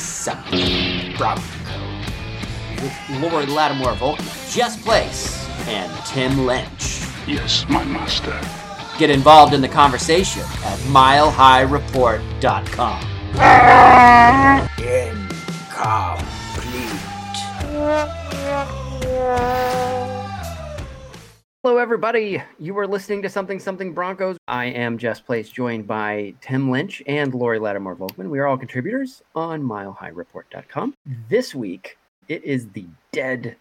something uh, Bronco with Lori Lattimore Volkman, Jess Place, and Tim Lynch. Yes, my master. Get involved in the conversation at milehighreport.com. Incomplete. Hello, everybody. You are listening to Something Something Broncos. I am Jess Place, joined by Tim Lynch and Lori Lattimore Volkman. We are all contributors on milehighreport.com. This week, it is the dead,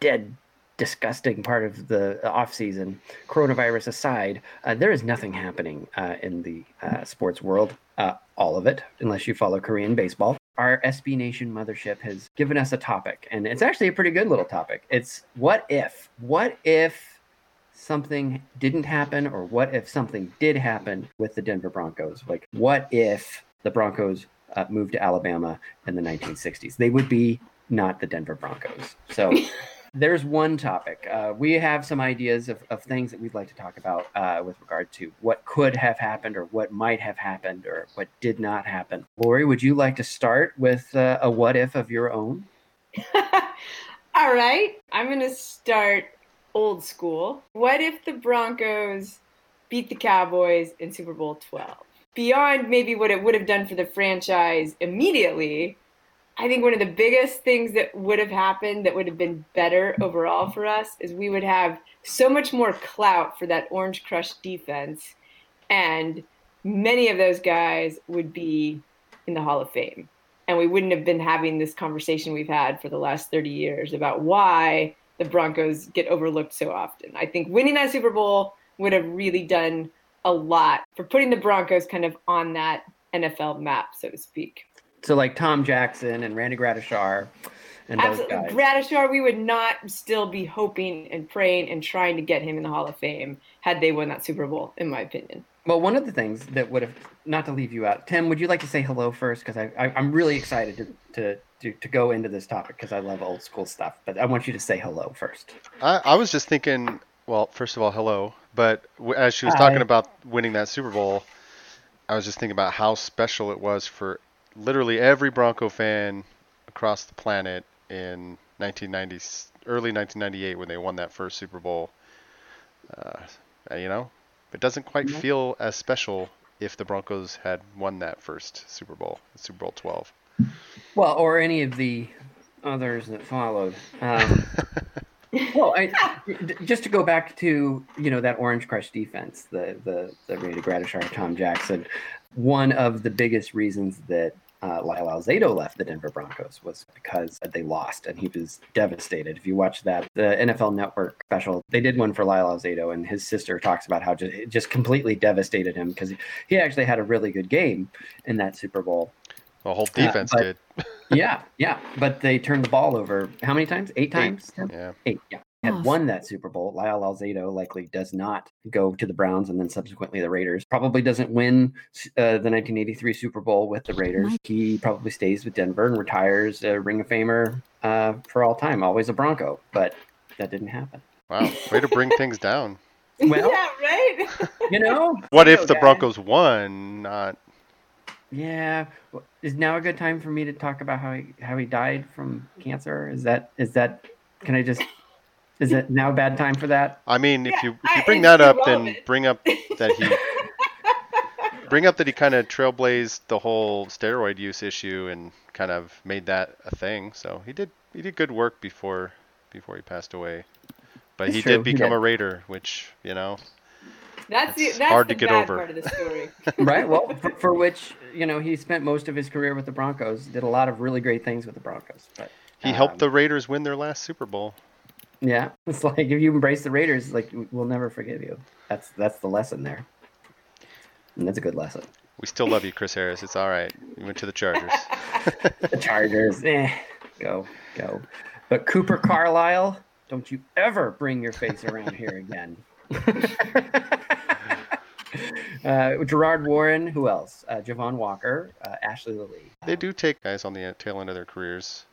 dead, disgusting part of the off season. Coronavirus aside, uh, there is nothing happening uh, in the uh, sports world. Uh, all of it, unless you follow Korean baseball. Our SB Nation mothership has given us a topic, and it's actually a pretty good little topic. It's what if? What if something didn't happen, or what if something did happen with the Denver Broncos? Like, what if the Broncos uh, moved to Alabama in the 1960s? They would be not the Denver Broncos. So there's one topic. Uh, we have some ideas of, of things that we'd like to talk about uh, with regard to what could have happened or what might have happened or what did not happen. Lori, would you like to start with uh, a what if of your own? All right. I'm going to start old school. What if the Broncos beat the Cowboys in Super Bowl 12? Beyond maybe what it would have done for the franchise immediately, I think one of the biggest things that would have happened that would have been better overall for us is we would have so much more clout for that Orange Crush defense. And many of those guys would be in the Hall of Fame. And we wouldn't have been having this conversation we've had for the last 30 years about why the Broncos get overlooked so often. I think winning that Super Bowl would have really done a lot for putting the Broncos kind of on that NFL map, so to speak. So like Tom Jackson and Randy Gradishar and Absolutely. those guys. Gradishar, we would not still be hoping and praying and trying to get him in the Hall of Fame had they won that Super Bowl, in my opinion. Well, one of the things that would have, not to leave you out, Tim, would you like to say hello first? Because I, I, am really excited to, to, to, to, go into this topic because I love old school stuff. But I want you to say hello first. I, I was just thinking, well, first of all, hello. But as she was Hi. talking about winning that Super Bowl, I was just thinking about how special it was for literally every Bronco fan across the planet in 1990, early 1998 when they won that first Super Bowl. Uh, you know, it doesn't quite mm-hmm. feel as special if the Broncos had won that first Super Bowl, Super Bowl 12. Well, or any of the others that followed. Um, well, I, just to go back to you know that Orange Crush defense, the the the Randy Gradishar, Tom Jackson, one of the biggest reasons that uh, Lyle Alzado left the Denver Broncos was because they lost, and he was devastated. If you watch that, the NFL Network special, they did one for Lyle Alzado, and his sister talks about how just, it just completely devastated him because he actually had a really good game in that Super Bowl. The whole defense Uh, but- did. yeah, yeah, but they turned the ball over how many times? Eight times? Yeah. Eight, yeah. Had won that Super Bowl. Lyle Alzado likely does not go to the Browns and then subsequently the Raiders. Probably doesn't win uh, the 1983 Super Bowl with the Raiders. He probably stays with Denver and retires a Ring of Famer uh, for all time. Always a Bronco, but that didn't happen. Wow, way to bring things down. Well, yeah, right. you know, What if the. Broncos won? Not. Yeah, is now a good time for me to talk about how he how he died from cancer? Is that is that? Can I just? Is it now a bad time for that? I mean, if you if you bring it's that up, then bring up that he bring up that he kind of trailblazed the whole steroid use issue and kind of made that a thing. So he did he did good work before before he passed away. But That's he true, did he become did. a Raider, which you know That's the that's hard the to get bad over. part of the story. right. Well, for, for which you know he spent most of his career with the Broncos. Did a lot of really great things with the Broncos. But he helped um, the Raiders win their last Super Bowl. Yeah, it's like if you embrace the Raiders, like we'll never forgive you. That's that's the lesson there, and that's a good lesson. We still love you, Chris Harris. It's all right. You went to the Chargers. The Chargers, eh, go go. But Cooper Carlisle, don't you ever bring your face around here again. uh, Gerard Warren, who else? Uh, Javon Walker, uh, Ashley Lelie, They do take guys on the tail end of their careers,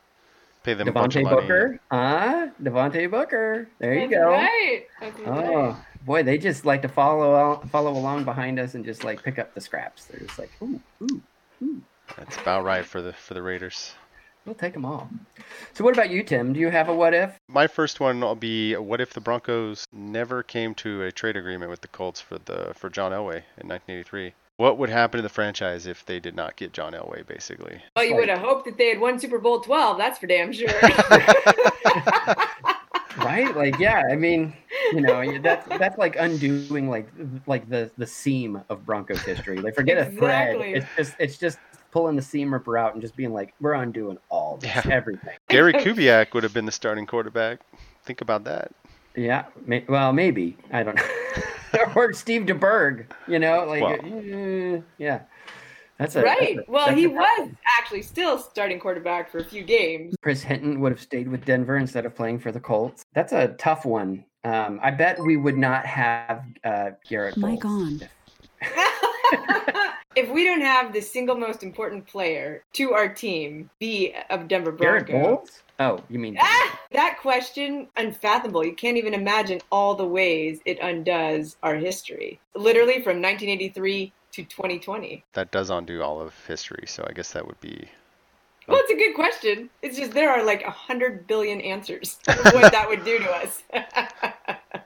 pay them a bunch Devontae of money. Booker. Ah, Devontae Booker. There you go. right. That's right. Oh boy, they just like to follow al- follow along behind us and just like pick up the scraps. They're just like, ooh, ooh, ooh, That's about right for the for the Raiders. we'll take them all. So, what about you, Tim? Do you have a what if? My first one will be: What if the Broncos never came to a trade agreement with the Colts for the for John Elway in 1983? What would happen to the franchise if they did not get John Elway? Basically, Well, you would have hoped that they had won Super Bowl 12. That's for damn sure. right? Like, yeah, I mean, you know, that's that's like undoing like like the the seam of Broncos history. Like, forget a thread. It's just it's just pulling the seam ripper out and just being like, we're undoing all this, Yeah. everything. Gary Kubiak would have been the starting quarterback. Think about that. Yeah, may, well, maybe I don't know. or Steve DeBerg, you know, like, Well. eh, yeah, that's a right. that's a- Well, that's he a- was actually still starting quarterback for a few games. Chris Hinton would have stayed with Denver instead of playing for the Colts. That's a tough one. Um, I bet we would not have uh, Garrett. Mike Bolles. on. if we don't have the single most important player to our team be of Denver Garrett Broncos, Bolles? Oh, you mean Ah, that question unfathomable. You can't even imagine all the ways it undoes our history. Literally from 1983 to 2020. That does undo all of history, so I guess that would be. Well, it's a good question. It's just there are like a hundred billion answers of what that would do to us.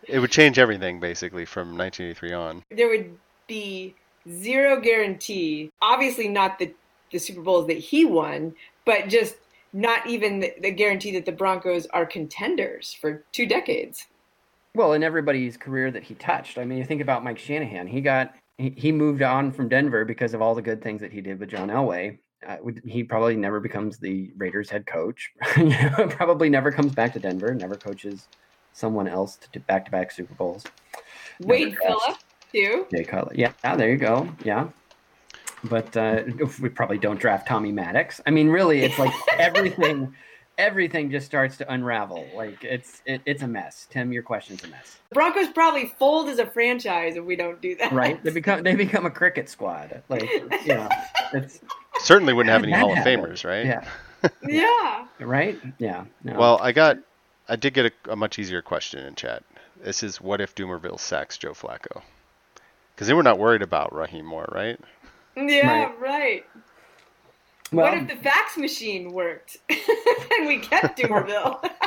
It would change everything basically from 1983 on. there would be zero guarantee. Obviously, not the the Super Bowls that he won, but just not even the, the guarantee that the Broncos are contenders for two decades. Well, in everybody's career that he touched. I mean, you think about Mike Shanahan. He got he, he moved on from Denver because of all the good things that he did with John Elway. Uh, he probably never becomes the Raiders head coach. Probably never comes back to Denver. Never coaches someone else to back to back Super Bowls. Wade Phillips too. Jay Cutler. Yeah, ah, there you go. Yeah. But uh, we probably don't draft Tommy Maddox. I mean, really, it's like everything, everything just starts to unravel. Like it's it, it's a mess. Tim, your question's a mess. Broncos probably fold as a franchise if we don't do that. right? They become they become a cricket squad. Like you know, it's Certainly wouldn't have any Hall of happened. Famers, right? Yeah. Yeah. right. Yeah. No. Well, I got, I did get a, a much easier question in chat. This is what if Dumerville sacks Joe Flacco? Because they were not worried about Rahim Moore, right? Yeah, right. Well- what if the fax machine worked and we kept Dumerville?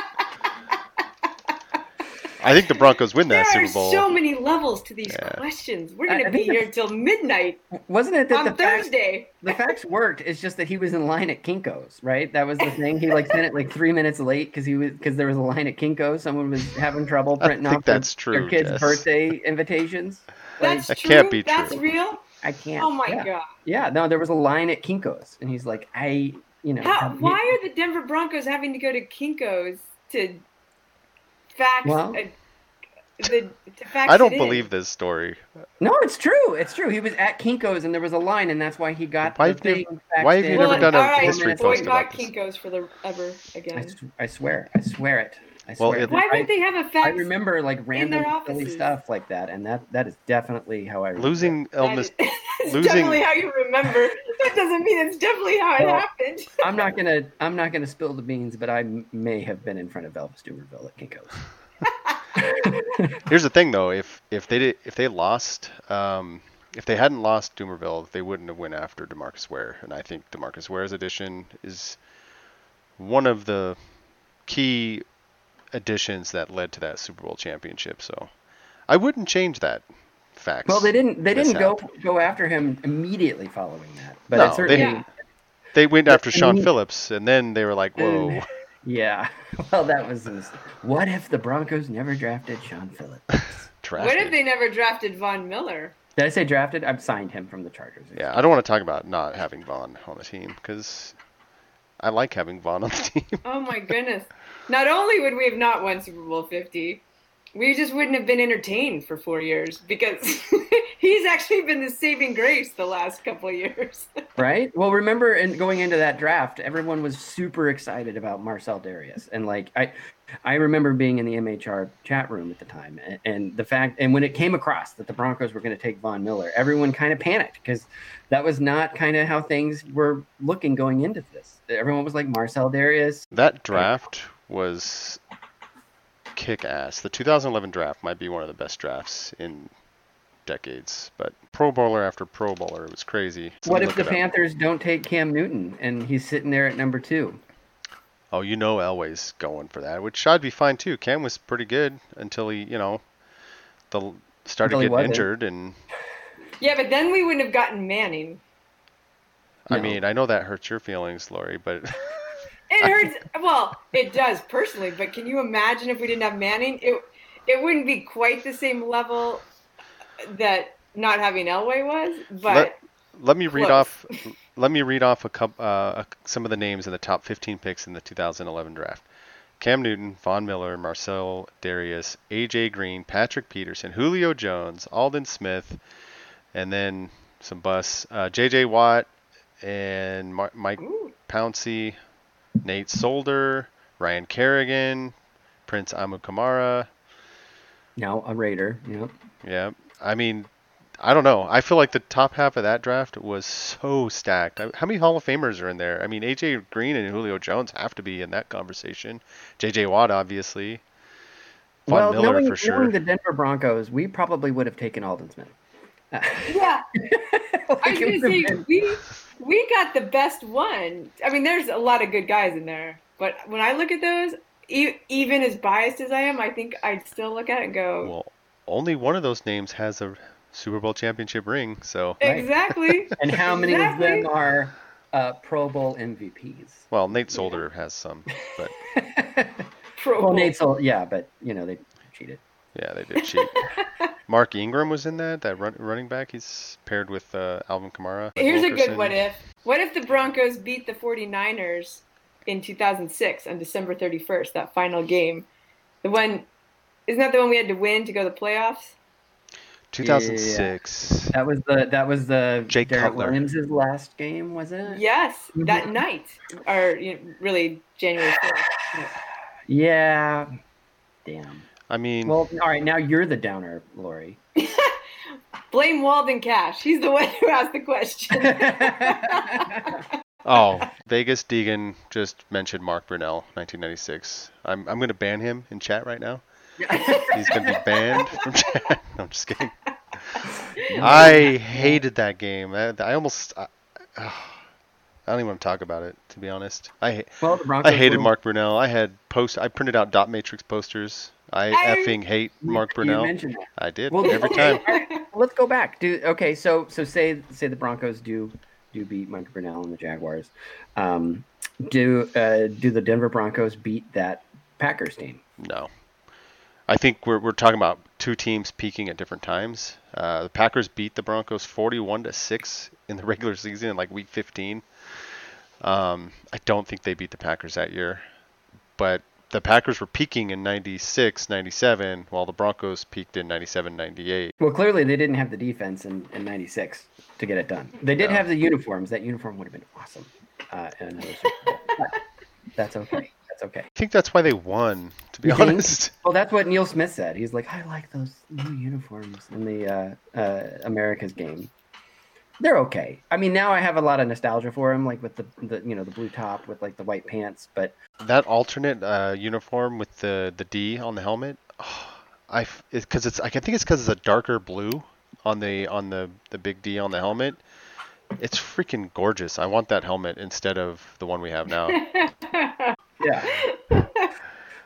I think the Broncos win that there Super Bowl. There are so many levels to these questions. We're gonna be the- here till midnight Wasn't it that on the facts, Thursday. the fax worked? It's just that he was in line at Kinkos, right? That was the thing. He like sent it like three minutes late because he was because there was a line at Kinkos. Someone was having trouble I printing think off their- that's their true, kids' Jess. birthday invitations. That's That true. can't be true. That's real. I can't. Oh my yeah. god. Yeah, no, there was a line at Kinkos, and he's like, I, you know, How, have- why are the Denver Broncos having to go to Kinkos to fax? Well- a, the, to fax I don't it in? believe this story. No, it's true. It's true. He was at Kinkos, and there was a line, and that's why he got. Why the have you- why have you in. never Well, done a all right, history post boycott about this? Kinkos for the ever I, again. s- I swear, I swear it. I Well, swear. it- Why I, would they have a fax? I remember like random silly stuff like that, and that that is definitely how I remember. Losing Elvis, is- That's losing- definitely how you remember. That doesn't mean it's definitely how it happened. I'm not gonna I'm not gonna spill the beans, but I may have been in front of Elvis Dumerville at Kinkos. Here's the thing, though. If if they did, if they lost, um, if they hadn't lost Dumerville, they wouldn't have went after Demarcus Ware. And I think Demarcus Ware's addition is one of the key additions that led to that Super Bowl championship. So I wouldn't change that fact. Well, they didn't they didn't go mishap. go after him immediately following that, but No, it certainly they- They went after Shaun mean- Phillips, and then they were like, "Whoa." yeah. Well, that was a what if the Broncos never drafted Shaun Phillips? What if they never drafted Von Miller? Did I say drafted? I've signed him from the Chargers. Yeah, I don't want to talk about not having Von on the team because I like having Von on the team. Oh my goodness. Not only would we have not won Super Bowl 50, we just wouldn't have been entertained for four years because he's actually been the saving grace the last couple of years. Right? Well, remember in going into that draft, everyone was super excited about Marcell Dareus. And like I I remember being in the MHR chat room at the time and, and the fact and when it came across that the Broncos were going to take Von Miller, everyone kind of panicked because that was not kind of how things were looking going into this. Everyone was like Marcell Dareus. That draft was kick ass. The 2011 draft might be one of the best drafts in decades, but Pro Bowler after Pro Bowler, it was crazy. What if the it up. Panthers don't take Cam Newton and he's sitting there at number 2? Oh, you know Elway's going for that, which I'd be fine too. Cam was pretty good until he, you know, the started Until getting wasn't. injured, and yeah, but then we wouldn't have gotten Manning. I No. mean, I know that hurts your feelings, Lori, but It hurts. well, it does personally, but can you imagine if we didn't have Manning? It it wouldn't be quite the same level that not having Elway was, but let, let me read close. off let me read off a couple uh, some of the names in the top 15 picks in the 2011 draft. Cam Newton, Von Miller, Marcell Dareus, AJ Green, Patrick Peterson, Julio Jones, Aldon Smith, and then some busts. Uh, JJ Watt and Mar- Mike Pouncey, Nate Solder, Ryan Kerrigan, Prince Amukamara. Now a Raider. Yep. Yeah, I mean, I don't know. I feel like the top half of that draft was so stacked. How many Hall of Famers are in there? I mean, AJ Green and Julio Jones have to be in that conversation. JJ Watt, obviously. Von well, Miller knowing, for sure. knowing the Denver Broncos, we probably would have taken Aldon Smith. yeah. I was gonna say been- we we got the best one. I mean, there's a lot of good guys in there, but when I look at those, e- even as biased as I am, I think I'd still look at it and go, Well, only one of those names has a Super Bowl championship ring, so. exactly. And how many exactly. of them are uh, Pro Bowl MVPs? Well, Nate Solder has some, but Pro Well, Bowl. Nate Sol- yeah, but you know they cheated. yeah, they did cheat. Mark Ingram was in that, that run, running back. He's paired with uh, Alvin Kamara. Here's a good what if. What if the Broncos beat the 49ers in 2006 on December 31st, that final game? The one, isn't that the one we had to win to go to the playoffs? 2006. That was the that was the Jake Darrent Cutler. Williams' last game, was it? Yes, that night, or you know, really January 4th. Yeah. Damn. I mean, Well, all right. Now you're the downer, Lori. Blame Walden Cash. He's the one who asked the question. Oh, Vegas Deegan just mentioned Mark Brunell, 1996. I'm I'm gonna ban him in chat right now. He's gonna be banned from chat. No, I'm just kidding. I hated that game. I, I almost. I, I don't even want to talk about it, to be honest. I Well, I hated Mark Brunell. I had post. I printed out dot matrix posters I, I- effing hate Mark Brunell. I did Well, every okay, time. let's go back. Do okay. So so say say the Broncos do do beat Mike Brunell and the Jaguars. Um, do uh, do the Denver Broncos beat that Packers team? No. I think we're we're talking about two teams peaking at different times. Uh, the Packers beat the Broncos 41 to 6 in the regular season in like week 15. Um, I don't think they beat the Packers that year. But the Packers were peaking in 96, 97 while the Broncos peaked in 97, 98. Well, clearly they didn't have the defense in, in '96 to get it done. They did No. have the uniforms. That uniform would have been awesome. Uh, in another Super Bowl. But that's okay. That's okay. I think that's why they won, to be You think? honest. Well, that's what Neil Smith said. He's like, I like those new uniforms in the uh, uh, America's game. They're okay. I mean, now I have a lot of nostalgia for them, like with the, the you know the blue top with like the white pants. But That alternate uh, uniform with the, the D on the helmet, I because it's I think it's because it's a darker blue on the on the the big D on the helmet. It's freaking gorgeous. I want that helmet instead of the one we have now. yeah.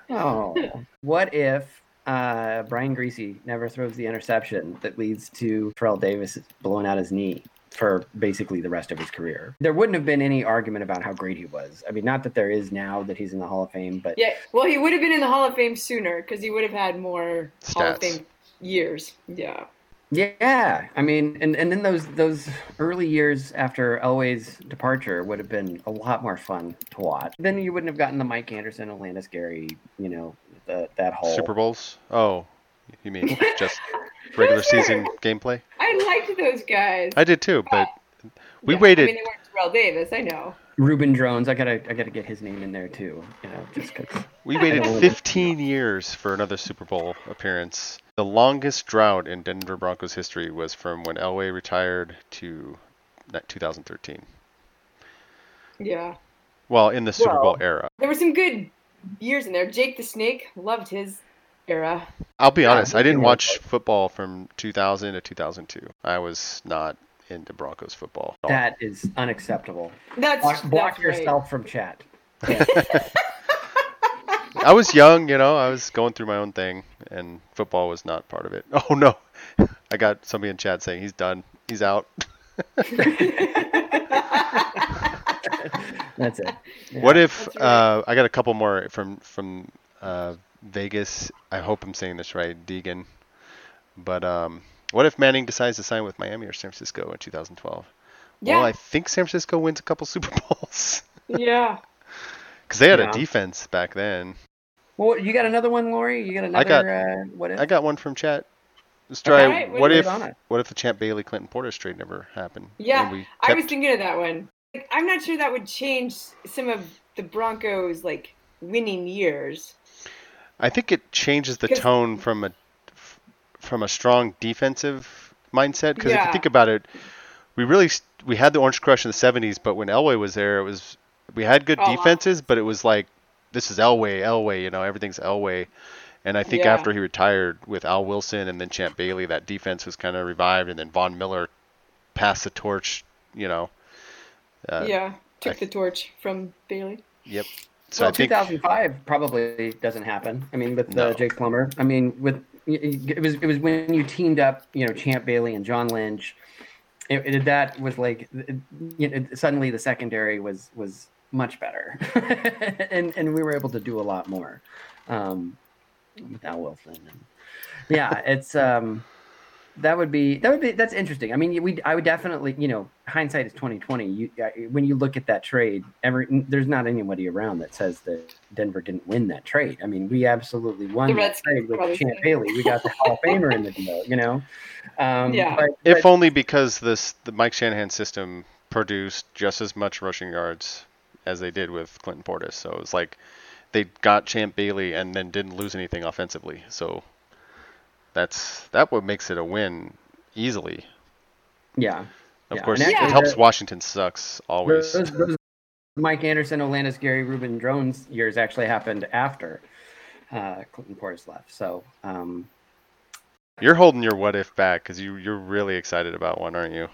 oh, what if uh, Brian Griese never throws the interception that leads to Terrell Davis blowing out his knee for basically the rest of his career? There wouldn't have been any argument about how great he was. I mean, not that there is now that he's in the Hall of Fame, but Yeah, well, he would have been in the Hall of Fame sooner because he would have had more Hall of Stats. Fame years. Yeah. Yeah, I mean, and, and then those those early years after Elway's departure would have been a lot more fun to watch. Then you wouldn't have gotten the Mike Anderson, Olandis Gary, you know, the, that whole Super Bowls? Oh, you mean just regular season gameplay? I liked those guys. I did too, but we Yeah, waited. I mean, they weren't Terrell Davis. I know. Reuben Droughns. I gotta I gotta get his name in there too. You know, just because We waited 15 years for another Super Bowl appearance. The longest drought in Denver Broncos history was from when Elway retired to 2013. Yeah. Well, in the Super Bowl era. There were some good years in there. Jake the Snake loved his era. I'll be Yeah, honest, I didn't he watch football from 2000 to 2002. I was not into Broncos football. at all. that is unacceptable. That's block, block that's right. yourself from chat. I was young, you know, I was going through my own thing, and football was not part of it. Oh no, I got somebody in chat saying he's done, he's out. That's it. What if uh, I got a couple more from from uh, Vegas? I hope I'm saying this right, Deegan. But um, what if Manning decides to sign with Miami or San Francisco in 2012? Yeah. Well, I think San Francisco wins a couple Super Bowls Yeah. because they had Yeah. a defense back then. Well, you got another one, Lori? You got another? I got uh, what if? I got one from chat. Let's try. Alright, what what is if what if the Champ Bailey Clinton Portis trade never happened? Yeah, And we I was thinking of that one. Like, I'm not sure that would change some of the Broncos' like winning years. I think it changes the tone from a from a strong defensive mindset because if you think about it, we really we had the Orange Crush in the 70s, but when Elway was there, it was we had good Uh-huh. defenses, but it was like this is Elway, Elway, you know, everything's Elway. And I think Yeah. after he retired with Al Wilson and then Champ Bailey, that defense was kind of revived, and then Von Miller passed the torch, you know. Uh, yeah, took the torch from Bailey. Yep. So well, I think 2005 probably doesn't happen. I mean, with uh, Jake Plummer. I mean, with it was it was when you teamed up, you know, Champ Bailey and John Lynch. It, it- that was like it- you know, suddenly the secondary was was much better, and and we were able to do a lot more um, with Al Wilson. And, yeah, it's um, that would be that would be that's interesting. I mean, we I would definitely you know hindsight is twenty twenty. You uh, when you look at that trade, every there's not anybody around that says that Denver didn't win that trade. I mean, we absolutely won The that Redskins trade with Champ. Bailey. We got the Hall of Famer in the deal. You know, um, Yeah. But, If but- only because this the Mike Shanahan system produced just as much rushing yards as they did with Clinton Portis. So it was like they got Champ Bailey and then didn't lose anything offensively. So that's that what makes it a win easily. yeah. Of Yeah, course, it helps the- Washington sucks always. Those, those Mike Anderson, Olandis, Gary, Reuben, Droughns years actually happened after uh, Clinton Portis left. So um, You're holding your what if back because you you're really excited about one, aren't you?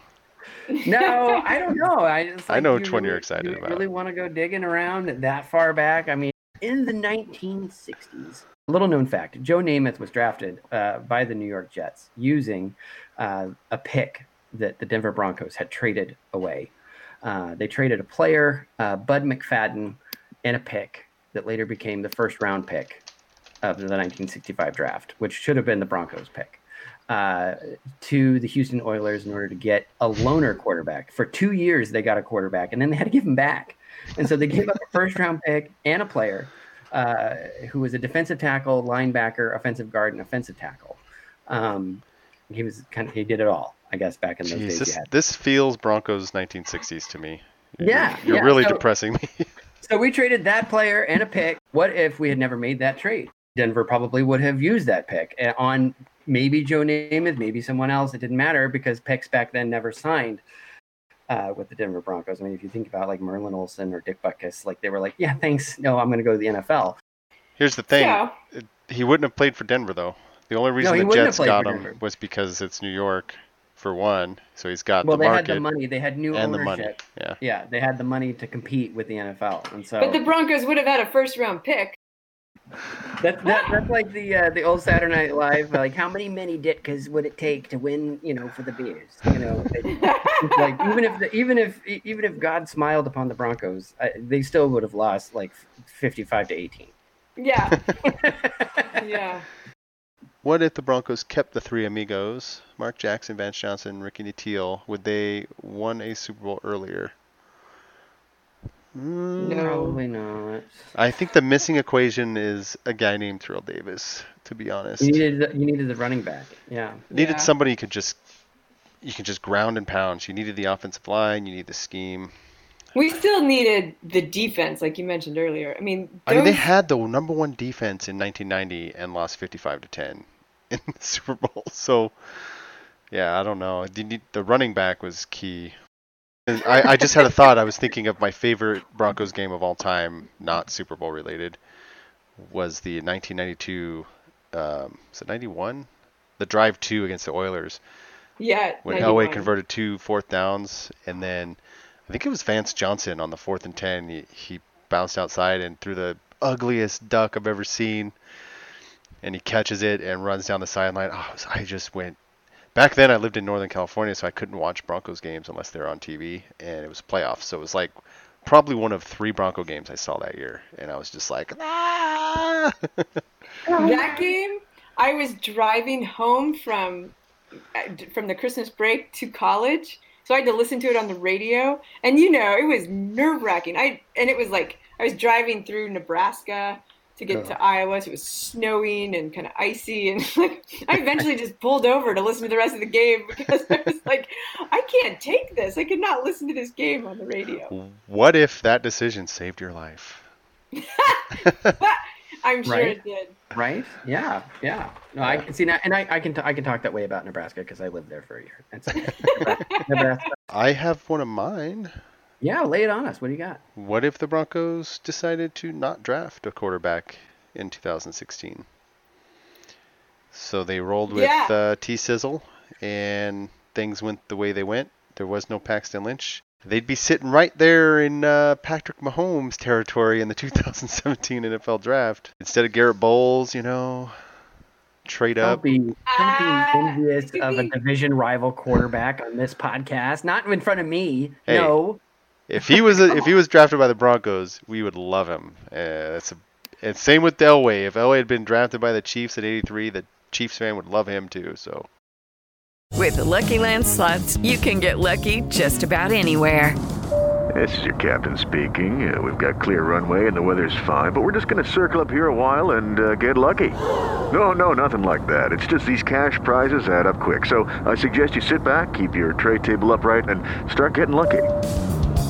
no, I don't know. I just I like, know you which one you're excited you about. Really want to go digging around that far back? I mean, in the 1960s. Little known fact Joe Namath was drafted uh, by the New York Jets using uh, a pick that the Denver Broncos had traded away. Uh, they traded a player, uh, Bud McFadden, and a pick that later became the first round pick of the 1965 draft, which should have been the Broncos pick, uh, to the Houston Oilers in order to get a loaner quarterback. For two years, they got a quarterback, and then they had to give him back. And so they gave up a first round pick and a player uh, who was a defensive tackle, linebacker, offensive guard, and offensive tackle. Um, he was kind of he did it all, I guess, back in those Jeez, days. this, this feels Broncos 1960s to me. Yeah, You're yeah, really so- depressing me. So we traded that player and a pick. What if we had never made that trade? Denver probably would have used that pick uh, on maybe Joe Namath, maybe someone else. It didn't matter because picks back then never signed uh, with the Denver Broncos. I mean, if you think about like Merlin Olsen or Dick Butkus, like they were like, yeah, thanks. No, I'm going to go to the NFL. Here's the thing. Yeah. He wouldn't have played for Denver though. The only reason he the Jets got him was because it's New York, for one. So he's got well, the they market had the money. They had new and the money. Yeah. Yeah, they had the money to compete with the NFL, and so But the Broncos would have had a first round pick. That, that that's like the uh, the old Saturday Night Live. Like, how many mini ditkas would it take to win? You know, for the Bears. You know, it's like even if the, even if even if God smiled upon the Broncos, I, they still would have lost like fifty five to eighteen. Yeah. yeah. What if the Broncos kept the three amigos, Mark Jackson, Vance Johnson, Ricky Nattiel? Would they won a Super Bowl earlier? Mm, Probably not. I think the missing equation is a guy named Terrell Davis. To be honest, You needed the- you needed the running back. Yeah. needed Yeah. somebody you could just you can just ground and pound. You needed the offensive line. You need the scheme. We still needed the defense, like you mentioned earlier. I mean, I mean, they had the number one defense in 1990 and lost 55 to 10 in the Super Bowl. So, yeah, I don't know. The, the running back was key. I, I just had a thought. I was thinking of my favorite Broncos game of all time, not Super Bowl related, was the 1992. Um, was it 91? The drive two against the Oilers yeah. when 91. Elway converted two fourth downs, and then I think it was Vance Johnson on the fourth and ten. He, he bounced outside and threw the ugliest duck I've ever seen, and he catches it and runs down the sideline. Oh, I just went. Back then, I lived in Northern California, so I couldn't watch Broncos games unless they were on TV, and it was playoffs. So it was like probably one of three Bronco games I saw that year, and I was just like, ah! that game, I was driving home from uh, from the Christmas break to college, so I had to listen to it on the radio, and you know it was nerve wracking. I and it was like I was driving through Nebraska to get to Iowa, so it was snowing and kind of icy, and like I eventually just pulled over to listen to the rest of the game because I was like, I can't take this. I could not listen to this game on the radio. what if that decision saved your life? I'm sure Right. it did. Right? Yeah, yeah. No, I can see that, and I, I can t- I can talk that way about Nebraska because I lived there for a year. It's okay. Nebraska. I have one of mine. Yeah, lay it on us. What do you got? What if the Broncos decided to not draft a quarterback in 2016? So they rolled with Yeah. uh, T Sizzle, and things went the way they went. There was no Paxton Lynch. They'd be sitting right there in uh, Patrick Mahomes territory in the 2017 NFL Draft instead of Garrett Bolles. You know, trade Don't up. be, don't be envious of a division rival quarterback on this podcast. Not in front of me. Hey. No. If he was a, if he was drafted by the Broncos, we would love him. Uh, that's a, and same with Elway. If Elway had been drafted by the Chiefs at 83, the Chiefs fan would love him too. So With the Lucky Land slots, you can get lucky just about anywhere. This is your captain speaking. Uh, we've got clear runway and the weather's fine, but we're just going to circle up here a while and uh, get lucky. No, no, nothing like that. It's just these cash prizes add up quick. So I suggest you sit back, keep your tray table upright, and start getting lucky.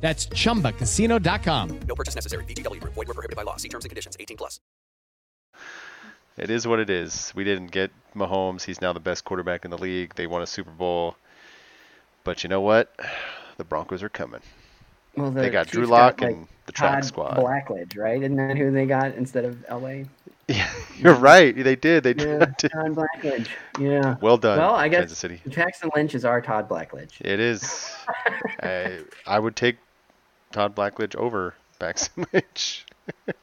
That's chumbacasino.com. No purchase necessary. VGW Group. Void were prohibited by law. See terms and conditions. 18 plus. It is what it is. We didn't get Mahomes. He's now the best quarterback in the league. They won a Super Bowl. But you know what? The Broncos are coming. Well, the they got Drew Chiefs Lock like, and the track Todd squad. Blackledge, right? Isn't that who they got instead of LA? Yeah, You're right. They did. They Yeah, did. Todd Blackledge. Yeah. Well done, Well, I guess Kansas City. Jackson Lynch is our Todd Blackledge. It is. I, I would take Todd Blackledge over Paxton Lynch.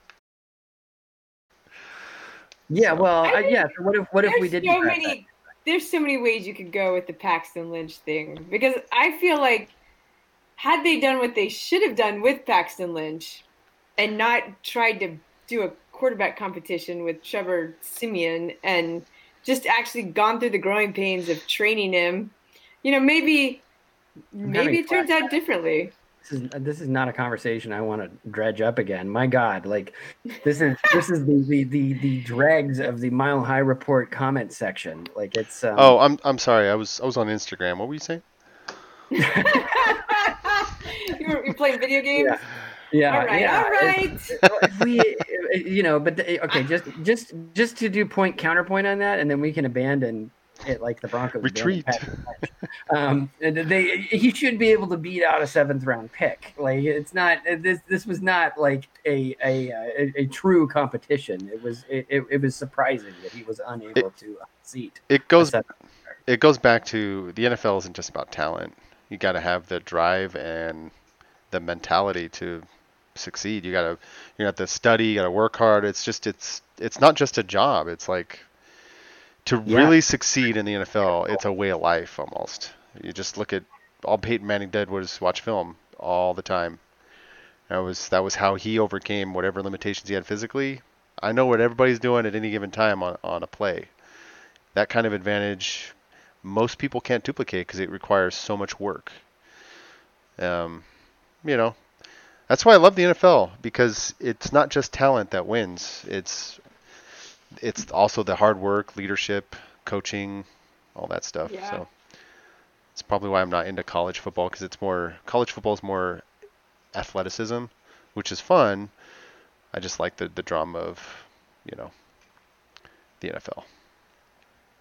Yeah. Well, uh, yeah. So what if what if we There's did? so many. There's so many ways you could go with the Paxton Lynch thing because I feel like had they done what they should have done with Paxton Lynch and not tried to do a quarterback competition with Trevor Siemian and just actually gone through the growing pains of training him, you know, maybe maybe it turns out differently. This is this is not a conversation I want to dredge up again. My God, like this is this is the the the, the dregs of the Mile High Report comment section. Like it's um, oh, I'm I'm sorry. I was I was on Instagram. What were you saying? you were, you're playing video games. Yeah, All right. yeah. All right. if we you know but the, okay just just just to do point counterpoint on that and then we can abandon it like the broncos Retreat. Um and they he should be able to beat out a seventh round pick like it's not this this was not like a a a, a true competition it was it, it, it was surprising that he was unable to seat It goes it goes back to the NFL isn't just about talent. You got to have the drive and the mentality to succeed. You got to you have to study, you got to work hard. It's just it's it's not just a job. It's like to Yeah. really succeed in the NFL, it's a way of life almost. You just look at all Peyton Manning did was watch film all the time. That was that was how he overcame whatever limitations he had physically. I know what everybody's doing at any given time on, on a play. That kind of advantage most people can't duplicate because it requires so much work. Um, you know, that's why I love the NFL because it's not just talent that wins. It's it's also the hard work, leadership, coaching, all that stuff. Yeah. So it's probably why I'm not into college football because it's more college football is more athleticism, which is fun. I just like the the drama of, you know, the NFL.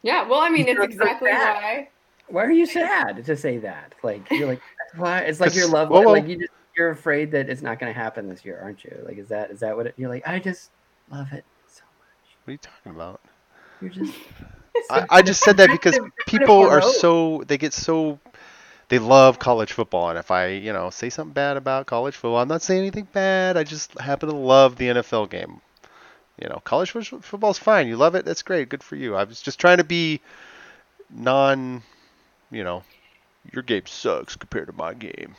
Yeah. Well, I mean, it's exactly why. why are you sad to say that like you're like why it's like your Cause- love whoa, whoa. like you just you're afraid that it's not going to happen this year aren't you like is that is that what it, you're like i just love it What are you talking about? you're just I, I just said that because people are so they get so they love college football, and if I you know say something bad about college football, I'm not saying anything bad. I just happen to love the NFL game. You know, college fo- football's fine. You love it. That's great. Good for you. I was just trying to be non, you know, your game sucks compared to my game,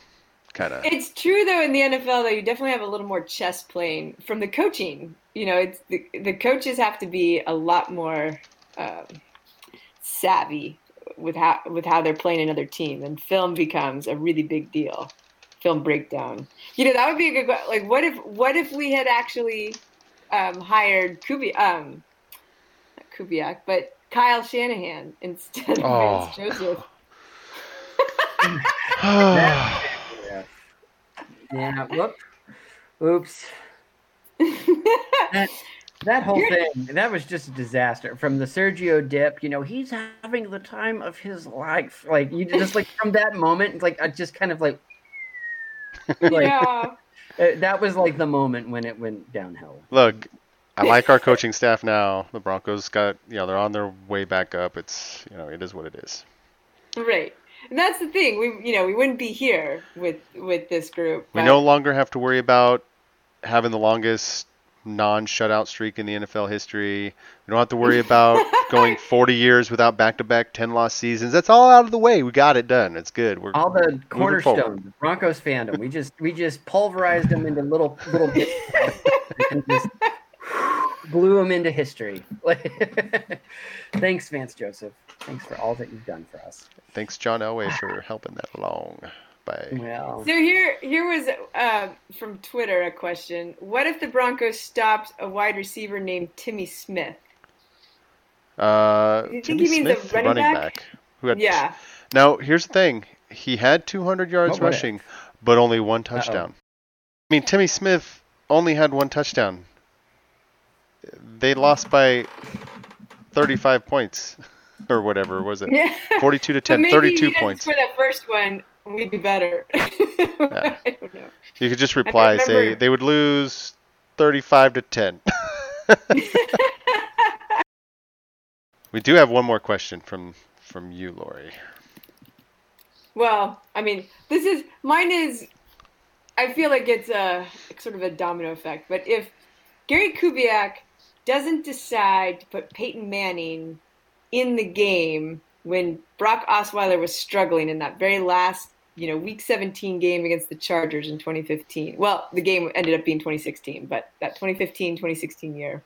kind of. It's true though in the NFL though you definitely have a little more chess playing from the coaching. You know, it's the the coaches have to be a lot more um, savvy with how with how they're playing another team, and film becomes a really big deal. Film breakdown. You know, that would be a good. Like, what if what if we had actually um, hired Kubi um, not Kubiak, but Kyle Shanahan instead of Oh. Vance Joseph? yeah yeah whoop oops that, that whole thing that was just a disaster from the Sergio Dipp you know he's having the time of his life like you just like from that moment it's like i just kind of like like yeah. uh, that was like the moment when it went downhill Look, I like our coaching staff now. The Broncos got, you know, they're on their way back up. It's, you know, it is what it is. Right. And that's the thing. We you know, we wouldn't be here with with this group. We but- no longer have to worry about having the longest non-shutout streak in the NFL history. We don't have to worry about going 40 years without back-to-back 10-loss seasons. That's all out of the way. We got it done. It's good. We're all the moving forward. cornerstones Broncos fandom. We just we just pulverized them into little little bits and just blew him into history. Thanks, Vance Joseph. Thanks for all that you've done for us. Thanks, John Elway, for helping that along. By Well, So here here was uh, from Twitter a question. What if the Broncos stopped a wide receiver named Timmy Smith? uh, You think Timmy he means a Smith, running back? back. who had Yeah. Now, here's the thing: he had 200 yards What would it? rushing, but only one touchdown. I mean, Timmy Smith only had one touchdown. They lost by 35 points, or whatever was it? Yeah. 42 to But 10, maybe 32 you points. For that first one, we'd be better. I don't know. You could just reply, say they would lose 35 to 10. we do have one more question from from you, Lori. Well, I mean, this is mine is. I feel like it's a sort of a domino effect. But if Gary Kubiak doesn't decide to put Peyton Manning in the game when Brock Osweiler was struggling in that very last, you know, Week 17 game against the Chargers in 2015. Well, the game ended up being 2016, but that 2015-2016 year.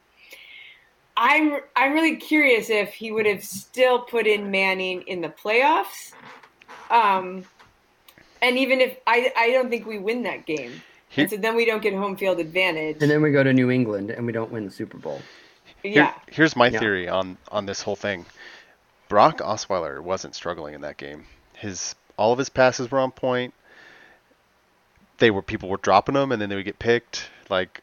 I'm I'm really curious if he would have still put in Manning in the playoffs. Um, and even if I I don't think we win that game. Here- and so then we don't get home field advantage. And then we go to New England and we don't win the Super Bowl. Here- yeah. here's my Yeah. theory on on this whole thing. Brock Osweiler wasn't struggling in that game. His all of his passes were on point. They were people were dropping them and then they would get picked. Like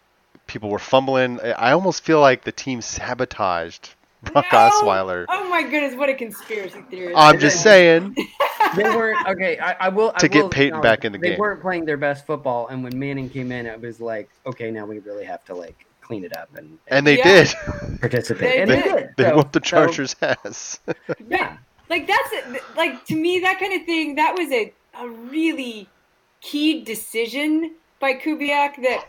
people were fumbling. I I almost feel like the team sabotaged Brock Osweiler. Oh my goodness, what a conspiracy theory. I'm just saying. They weren't okay. I, I will I To get will Peyton acknowledge back in the they game. weren't playing their best football, and when Manning came in, it was like, okay, now we really have to like clean it up and, And they Yeah. did. participate. They and did. they did. They So- whooped the so- Chargers' ass. Yeah. Like that's it. like to me that kind of thing that was a, a really key decision by Kubiak that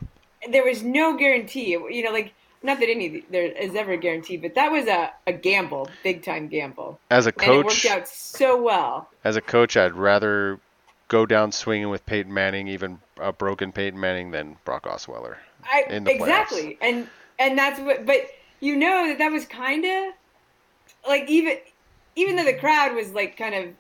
there was no guarantee. You know, like not that any there is ever a guarantee, but that was a, a gamble, big time gamble. As a coach, And it worked out so well. as a coach, I'd rather go down swinging with Peyton Manning, even a broken Peyton Manning, than Brock Osweiler. I the playoffs. exactly, and and that's what. But you know that that was kind of like even even though the crowd was like kind of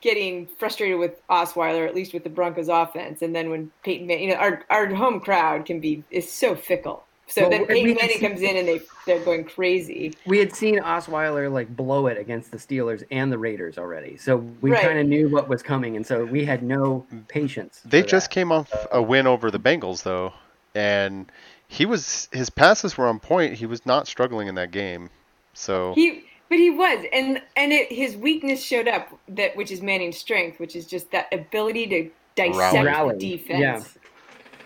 getting frustrated with Osweiler, at least with the Broncos offense, and then when Peyton, you know, our our home crowd can be is so fickle. So Well, then Peyton we- Manning comes in and they they're going crazy. We had seen Osweiler like blow it against the Steelers and the Raiders already, so we Right. kind of knew what was coming, and so we had no patience. They just that. came off a win over the Bengals, though, and he was his passes were on point. He was not struggling in that game. So He, but he was, and and it, his weakness showed up that which is Manning's strength, which is just that ability to dissect Rally. defense.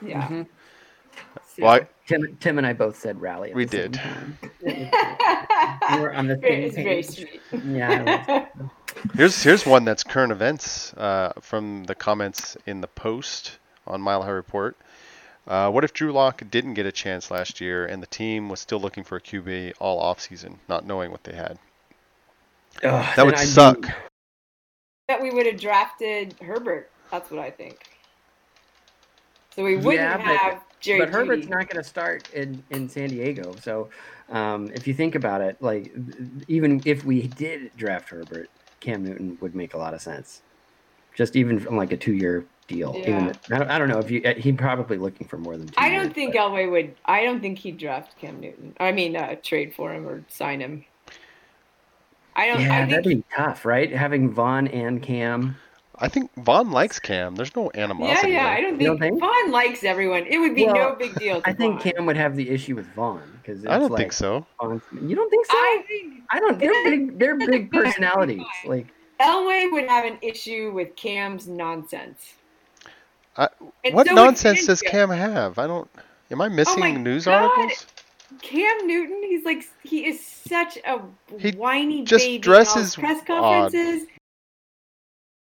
Yeah. Mhm. So- well, I- Tim, Tim and I both said rally. At we the did. We were on the same it's very page. sweet. Yeah. Here's here's one that's current events uh, from the comments in the post on Mile High Report. Uh, what if Drew Lock didn't get a chance last year and the team was still looking for a QB all offseason, not knowing what they had? Ugh, That would I'd suck. that we would have drafted Herbert. That's what I think. So we wouldn't Yeah, but- have Jerry. but Herbert's not going to start in, in San Diego. So um, if you think about it, like even if we did draft Herbert, Cam Newton would make a lot of sense. Just even from like a two year deal. Even Yeah. I, don't, I don't know if you uh, he'd probably looking for more than two. I don't think Elway would. I don't think he'd draft Cam Newton. I mean, uh, trade for him or sign him. I don't. Yeah, I that'd be tough, right? Having Von and Cam. I think Von likes Cam. There's no animosity. yeah. there. I don't think, don't think? Von likes everyone. It would be Well, no big deal. To I think Von. Cam would have the issue with Von because I don't like, think so. Von- You don't think so? I think I don't. They're big. They're big personalities. Like Elway would have an issue with Cam's nonsense. I, what so nonsense does Cam have? I don't. Am I oh missing my news God. articles? Cam Newton, he's like he is such a He whiny just baby. in all dresses press odd.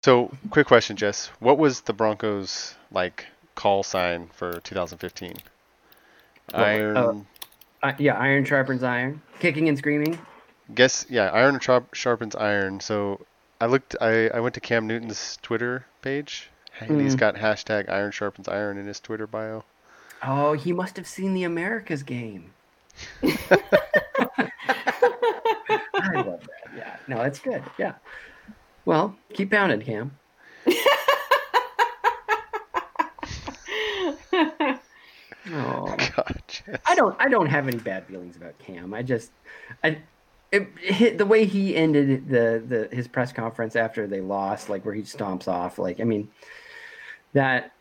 So, quick question, Jess. What was the Broncos like call sign for 2015? Iron. uh, uh, yeah, iron sharpens iron. Kicking and screaming. guess yeah. Iron sharp, sharpens iron. So I looked. I I went to Cam Newton's Twitter page. And He's got hashtag Iron sharpens iron in his Twitter bio. Oh, he must have seen the Americas game. I love that. Yeah. No, it's good. Yeah. Well, keep pounding, Cam. Oh, God, Jess. I don't. I don't have any bad feelings about Cam. I just, I, it, it, the way he ended the the his press conference after they lost, like where he stomps off, like I mean, that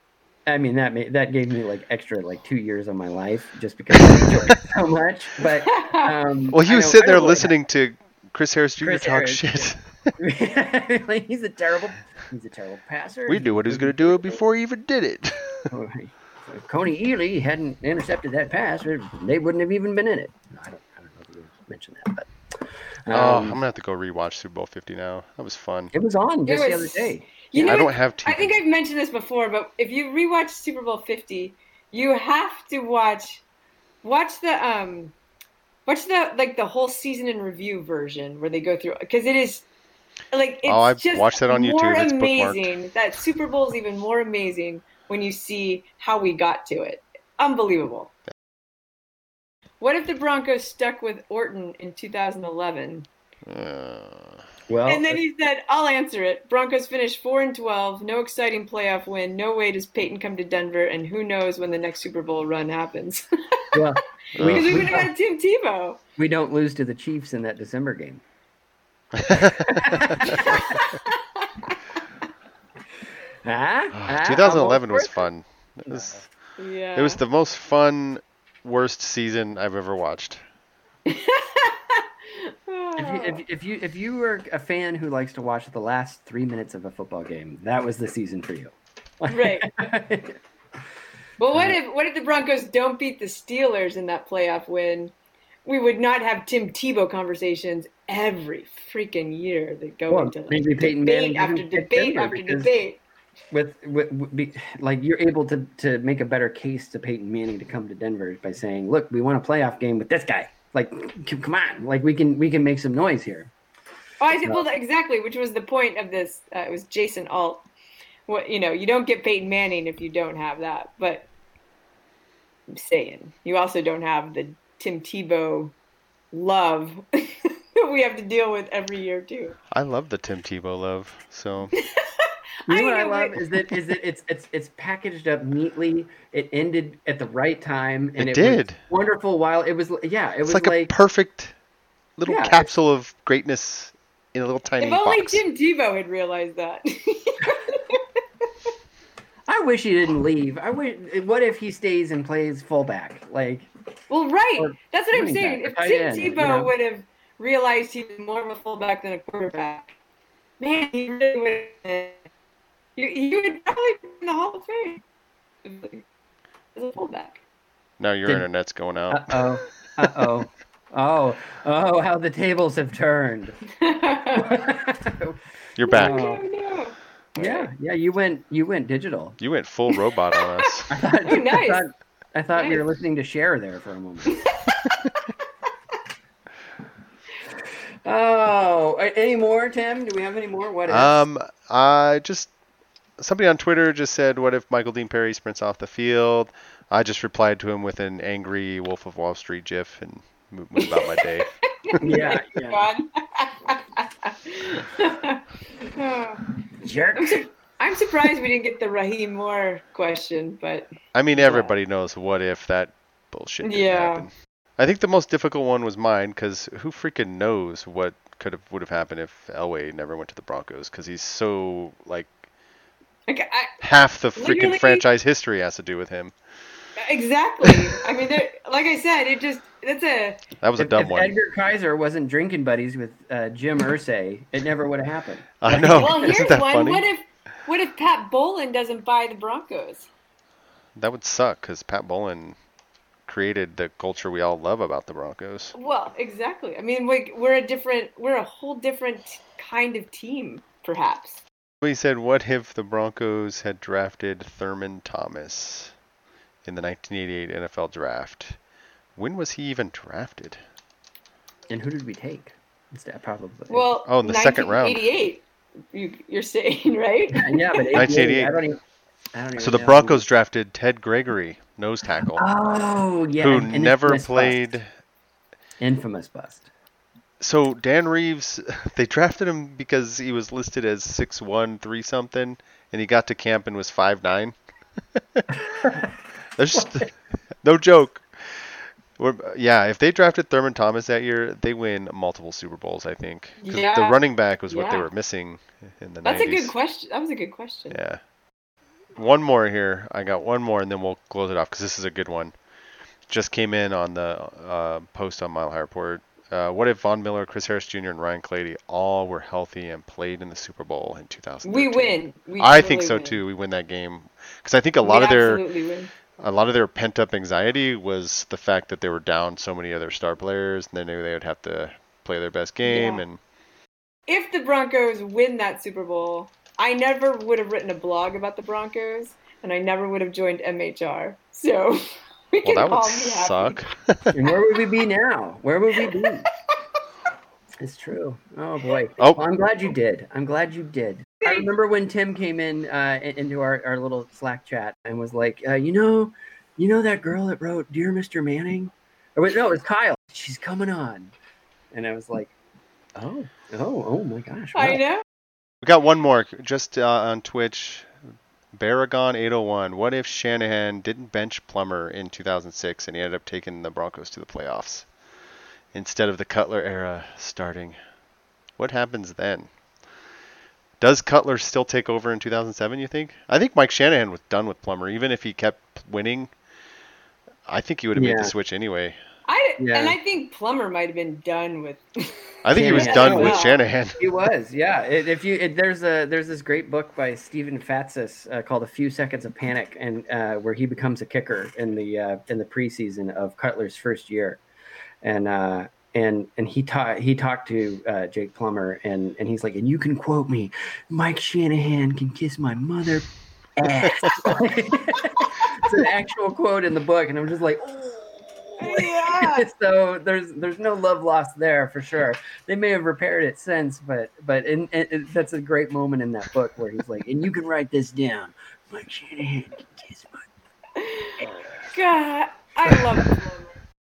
I mean that made, that gave me like extra like two years of my life just because I enjoyed it so much. But um, Well, he was sitting there listening to Chris Harris Jr. Chris talk Harris, shit. like he's a terrible he's a terrible passer. we knew what he was going to do before he even did it. If Kony Ealy hadn't intercepted that pass, they wouldn't have even been in it. I don't, I don't know if you mentioned that, but oh, um, I'm gonna have to go rewatch Super Bowl 50 now. That was fun. it was on It just the other day. You know, I don't what? have I think I've mentioned this before, but if you rewatch Super Bowl 50, you have to watch watch the um watch the like the whole season in review version where they go through because it is like it's Oh, I've just watched that on YouTube. more It's bookmarked. amazing. That Super Bowl is even more amazing when you see how we got to it. Unbelievable. What if the Broncos stuck with Orton in 2011? Uh, Well, and then he said, "I'll answer it. Broncos finished four and twelve. No exciting playoff win. No way does Peyton come to Denver, and who knows when the next Super Bowl run happens? well, because we we, would have had Tim Tebow. we don't lose to the Chiefs in that December game. Ah, ah, 2011 was fun. It was, Yeah. it was the most fun, worst season I've ever watched. If you, if, if you if you were a fan who likes to watch the last three minutes of a football game, that was the season for you. right. Well, what if what if the Broncos don't beat the Steelers in that playoff win? We would not have Tim Tebow conversations every freaking year that go Well, into like, maybe Manning debate after debate after debate. with, with, with be, like you're able to to make a better case to Peyton Manning to come to Denver by saying, "Look, we won a playoff game with this guy. Like, come on, like we can we can make some noise here." Oh, I said, well, exactly, which was the point of this. Uh, it was Jason Alt. What you know, you don't get Peyton Manning if you don't have that. But I'm saying you also don't have the Tim Tebow love we have to deal with every year too. I love the Tim Tebow love. So You know what I I love is that is that it's it's it's packaged up neatly. It ended at the right time, and It it, was did. wonderful. While it was yeah, it it's was like, like, a perfect little Yeah, capsule of greatness in a little tiny if only box. Tim Tebow had realized that. I wish he didn't leave. I wish. What if he stays and plays fullback? Like well, right. Or That's what I'm saying. back, If Tim end, you Tebow know? would have realized he was more of a fullback than a quarterback, man, he really would. Have, he, he would probably be in the Hall of Fame as a fullback. now your Did- internet's going out. uh out. oh, uh oh, oh oh, how the tables have turned. You're back. Oh. no. Yeah, yeah, you went you went digital. You went full robot on us. I thought, Oh, nice. I thought, I thought we were listening to Cher there for a moment. oh, any more, Tim? Do we have any more? What? ifs? Um, I just somebody on Twitter just said, "What if Michael Dean Perry sprints off the field?" I just replied to him with an angry Wolf of Wall Street gif and move, move about my day. yeah, yeah. Fun. Jerk. I'm, su- I'm surprised we didn't get the Rahim Moore question, but I mean, everybody knows what if that bullshit didn't Yeah. happen. I think the most difficult one was mine because who freaking knows what could have would have happened if Elway never went to the Broncos because he's so like like, I, half the freaking franchise history has to do with him. exactly. I mean, like I said, it just that's a That was a if, dumb if one. Edgar Kaiser wasn't drinking buddies with uh, Jim Irsay, it never would have happened. I know. well. Here's Isn't that one. funny? What if what if Pat Bowlen doesn't buy the Broncos? That would suck because Pat Bowlen created the culture we all love about the Broncos. Well, exactly. I mean, we, we're a different, we're a whole different kind of team, perhaps. He said, "What if the Broncos had drafted Thurman Thomas in the 1988 NFL Draft? When was he even drafted? And who did we take? Instead, probably. Well, Oh, in the second round. 1988, You, you're saying, right? yeah, but 88, 1988. I don't even. I don't even So the know. Broncos drafted Ted Gregory, nose tackle, Oh yeah, who an never played. bust. Infamous bust. So Dan Reeves, they drafted him because he was listed as six one three something, and he got to camp and was five nine. There's just no joke. We're- yeah, if they drafted Thurman Thomas that year, they win multiple Super Bowls. I think 'Cause the running back was what they were missing in the That's 90s. a good question. That was a good question. Yeah. One more here. I got one more, and then we'll close it off because this is a good one. Just came in on the uh, post on Mile High Report. Uh, what if Von Miller, Chris Harris Jr., and Ryan Clady all were healthy and played in the Super Bowl in 2000? We win. We I think so win. too. We win that game because I think a We lot of their win. a lot of their pent up anxiety was the fact that they were down so many other star players, and they knew they would have to play their best game. Yeah. And If the Broncos win that Super Bowl, I never would have written a blog about the Broncos, and I never would have joined MHR. So we well, can that would all be happy. suck. and where would we be now? Where would we be? It's true. Oh boy. Oh. Well, I'm glad you did. I'm glad you did. I remember when Tim came in uh, into our, our little Slack chat and was like, uh, you know, you know that girl that wrote "Dear Mr. Manning," or wait, no, it was Kyle. She's coming on, and I was like, oh, oh, oh my gosh. I know. We got one more just uh, on Twitch. Baragon801. What if Shanahan didn't bench Plummer in 2006 and he ended up taking the Broncos to the playoffs instead of the Cutler era starting? What happens then? Does Cutler still take over in 2007, you think? I think Mike Shanahan was done with Plummer. Even if he kept winning, I think he would have made the switch anyway. I Yeah. and I think Plummer might have been done with. I think he was Shanahan. done with Well. Shanahan. He was, yeah. It, if you it, there's a there's this great book by Stephen Fatsis uh, called "A Few Seconds of Panic," and uh, where he becomes a kicker in the uh, in the preseason of Cutler's first year, and uh, and and he taught he talked to uh, Jake Plummer, and and he's like, and you can quote me, Mike Shanahan can kiss my mother ass. it's an actual quote in the book, and I'm just like. "Oh." yeah. so there's there's no love lost there for sure. They may have repaired it since, but but in, in, that's a great moment in that book where he's like, and you can write this down. Mike Shanahan can kiss my. God, I love.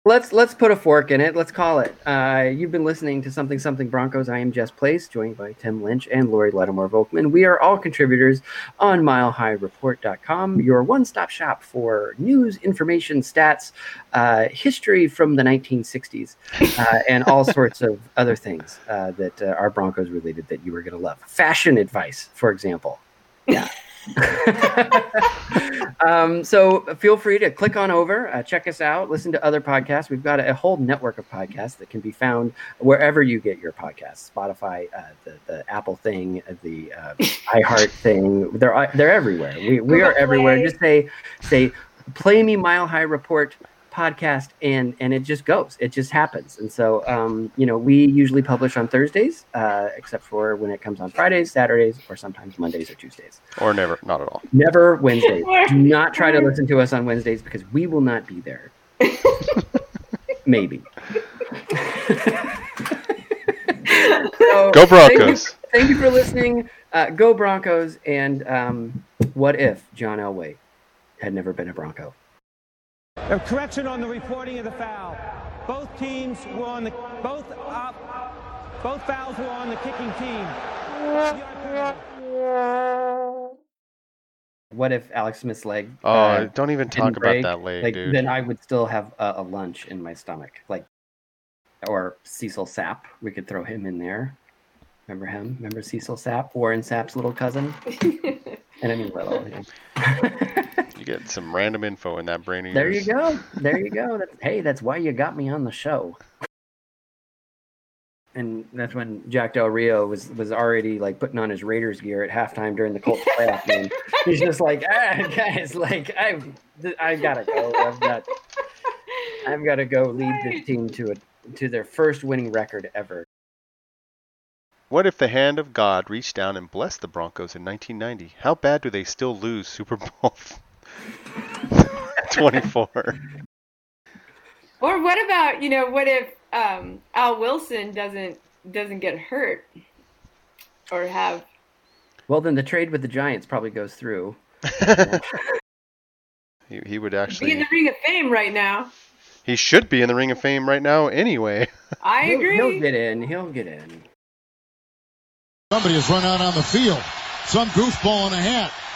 Let's let's put a fork in it. Let's call it. Uh, you've been listening to something something Broncos. I am Jess Place, joined by Tim Lynch and Lori Lattimore Volkman. We are all contributors on MileHighReport.com, your one-stop shop for news, information, stats, uh, history from the 1960s, uh, and all sorts of other things uh, that uh, are Broncos related that you are going to love. Fashion advice, for example. Yeah. um, so feel free to click on over, uh, check us out, listen to other podcasts. We've got a, a whole network of podcasts that can be found wherever you get your podcasts. Spotify, uh, the, the Apple thing, uh, the uh, iHeart thing. They're uh, they're everywhere. We, we are everywhere. Just say say, play me Mile High Report podcast and and it just goes it just happens and so um you know we usually publish on thursdays uh except for when it comes on fridays saturdays or sometimes mondays or tuesdays Or never, not at all. Never Wednesdays. Do not try to listen to us on Wednesdays because we will not be there. Maybe. So, Go Thank Broncos. you, thank you for listening. Uh, go Broncos. And um, what if John Elway had never been a Bronco? A correction on the reporting of the foul. Both teams were on the both up. Both fouls were on the kicking team. What if Alex Smith's leg? Oh, uh, don't even didn't talk about break? that leg, like, dude. Then I would still have a, a lunch in my stomach, like, or Cecil Sapp. We could throw him in there. Remember him? Remember Cecil Sapp, Warren Sapp's little cousin? and I mean little. You get some random info in that brain of There you go. There you go. That's, hey, that's why you got me on the show. And that's when Jack Del Rio was was already like putting on his Raiders gear at halftime during the Colts playoff game. He's just like, ah, guys, like I, I gotta go. I've got, I've got to go lead this team to a to their first winning record ever. What if the hand of God reached down and blessed the Broncos in 1990? How bad do they still lose Super Bowl 24? Or what about you know what if um, Al Wilson doesn't doesn't get hurt or have Well, then the trade with the Giants probably goes through. He, he would actually be in the Ring of Fame right now? He should be in the Ring of Fame right now anyway. I He'll- agree. He'll get in. He'll get in. Somebody has run out on the field. Some goofball in a hat.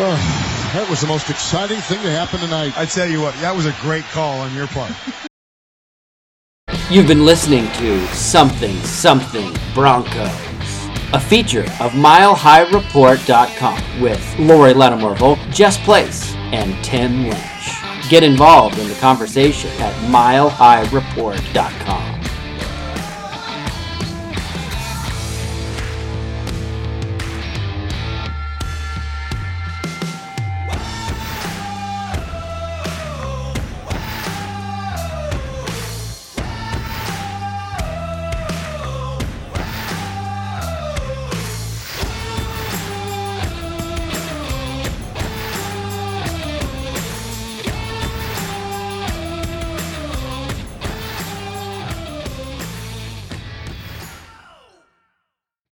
Oh, that was the most exciting thing to happen tonight. I tell you what, that was a great call on your part. You've been listening to Something Something Broncos, a feature of MileHighReport.com with Lori Lattimore Volk, Jess Place, and Tim Lynch. Get involved in the conversation at MileHighReport.com.